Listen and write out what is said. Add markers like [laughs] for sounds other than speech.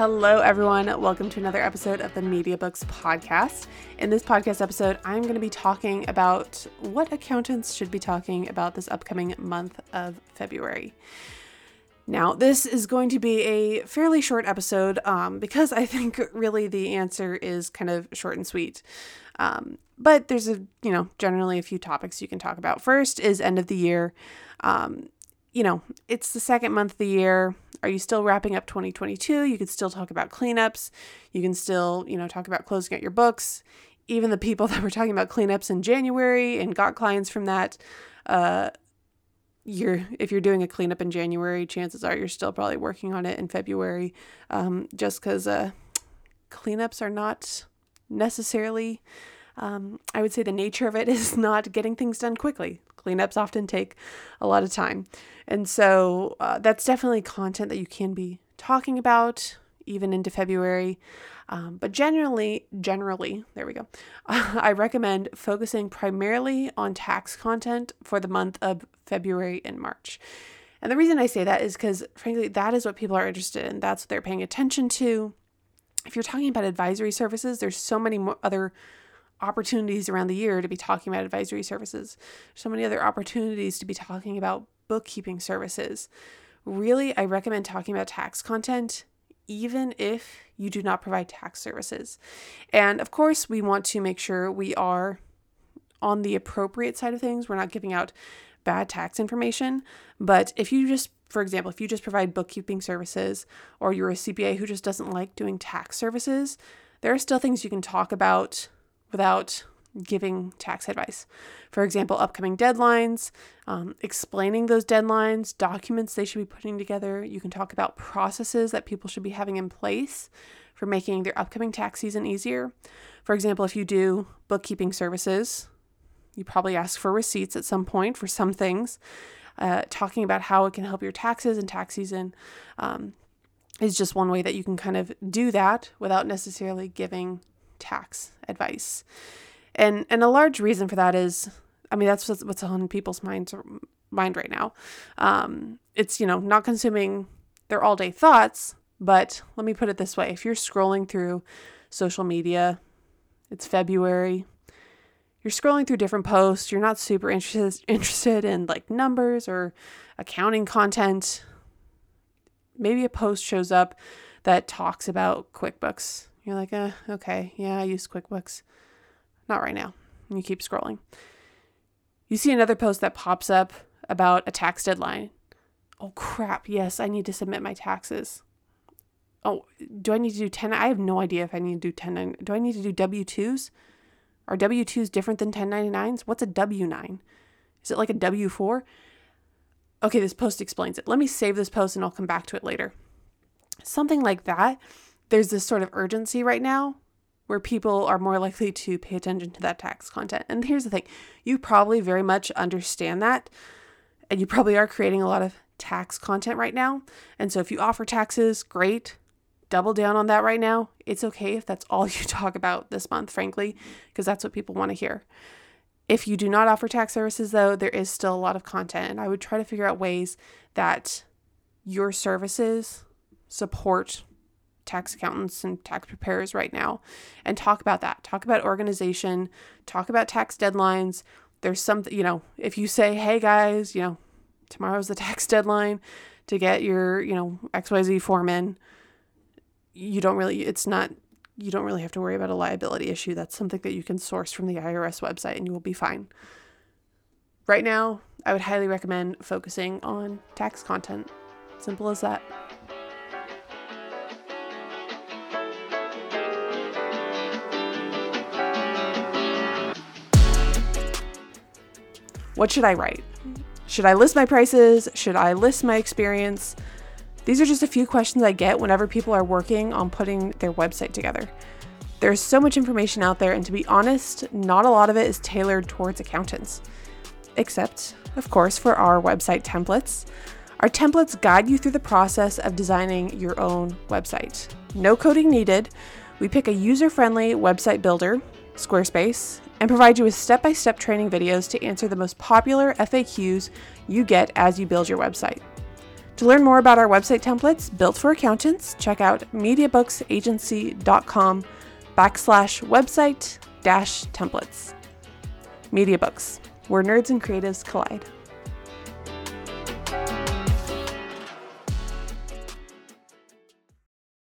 Hello, everyone. Welcome to another episode of the MediaBooks Podcast. In this podcast episode, I'm going to be talking about what accountants should be talking about this upcoming month of February. Now, this is going to be a fairly short episode um, because I think really the answer is kind of short and sweet. Um, but there's a, you know, generally a few topics you can talk about. First is end of the year. Um, you know, it's the second month of the year. Are you still wrapping up 2022? You could still talk about cleanups. You can still, you know, talk about closing out your books. Even the people [laughs] that were talking about cleanups in January and got clients from that, uh, you're if you're doing a cleanup in January, chances are you're still probably working on it in February, um, just because uh, cleanups are not necessarily. Um, I would say the nature of it [laughs] is not getting things done quickly. Cleanups often take a lot of time. And so uh, that's definitely content that you can be talking about even into February. Um, but generally, generally, there we go. [laughs] I recommend focusing primarily on tax content for the month of February and March. And the reason I say that is because, frankly, that is what people are interested in. That's what they're paying attention to. If you're talking about advisory services, there's so many more other opportunities around the year to be talking about advisory services, so many other opportunities to be talking about bookkeeping services. Really, I recommend talking about tax content even if you do not provide tax services. And of course, we want to make sure we are on the appropriate side of things. We're not giving out bad tax information. But if you just, for example, if you just provide bookkeeping services or you're a CPA who just doesn't like doing tax services, there are still things you can talk about without giving tax advice. For example, upcoming deadlines, um, explaining those deadlines, documents they should be putting together. You can talk about processes that people should be having in place for making their upcoming tax season easier. For example, if you do bookkeeping services, you probably ask for receipts at some point for some things. Uh, talking about how it can help your taxes and tax season um, is just one way that you can kind of do that without necessarily giving tax advice. And and a large reason for that is I mean that's what's on people's minds mind right now. Um, it's you know not consuming their all day thoughts, but let me put it this way: if you're scrolling through social media, it's February. You're scrolling through different posts. You're not super interested interested in like numbers or accounting content. Maybe a post shows up that talks about QuickBooks you're like, uh, okay, yeah, I use QuickBooks. Not right now. And you keep scrolling. You see another post that pops up about a tax deadline. Oh crap, yes, I need to submit my taxes. Oh, do I need to do 10? I have no idea if I need to do 10. Do I need to do W 2s? Are W 2s different than 1099s? What's a W 9? Is it like a W 4? Okay, this post explains it. Let me save this post and I'll come back to it later. Something like that there's this sort of urgency right now where people are more likely to pay attention to that tax content. And here's the thing you probably very much understand that, and you probably are creating a lot of tax content right now. And so if you offer taxes, great. Double down on that right now. It's okay if that's all [laughs] you talk about this month, frankly, because that's what people want to hear. If you do not offer tax services, though, there is still a lot of content, and I would try to figure out ways that your services support tax accountants and tax preparers right now and talk about that. Talk about organization, talk about tax deadlines. There's something, you know, if you say, hey guys, you know, tomorrow's the [laughs] tax deadline to get your, you know, XYZ form in, you don't really, it's not, you don't really have to worry about a liability issue. That's something that you can source from the IRS website and you will be fine. Right now, I would highly recommend focusing on tax content. Simple as that. What should I write? Should I list my prices? Should I list my experience? These are just a few questions I get whenever people are working on putting their website together. There's so much information out there, and to be honest, not a lot of it is tailored towards accountants. Except, of course, for our website templates. Our templates guide you through the process of designing your own website. No coding needed. We pick a user friendly website builder, Squarespace, and provide you with step by step training videos to answer the most popular FAQs you get as you build your website. To learn more about our website templates built for accountants, check out mediabooksagency.com backslash website dash templates. Mediabooks, where nerds and creatives collide.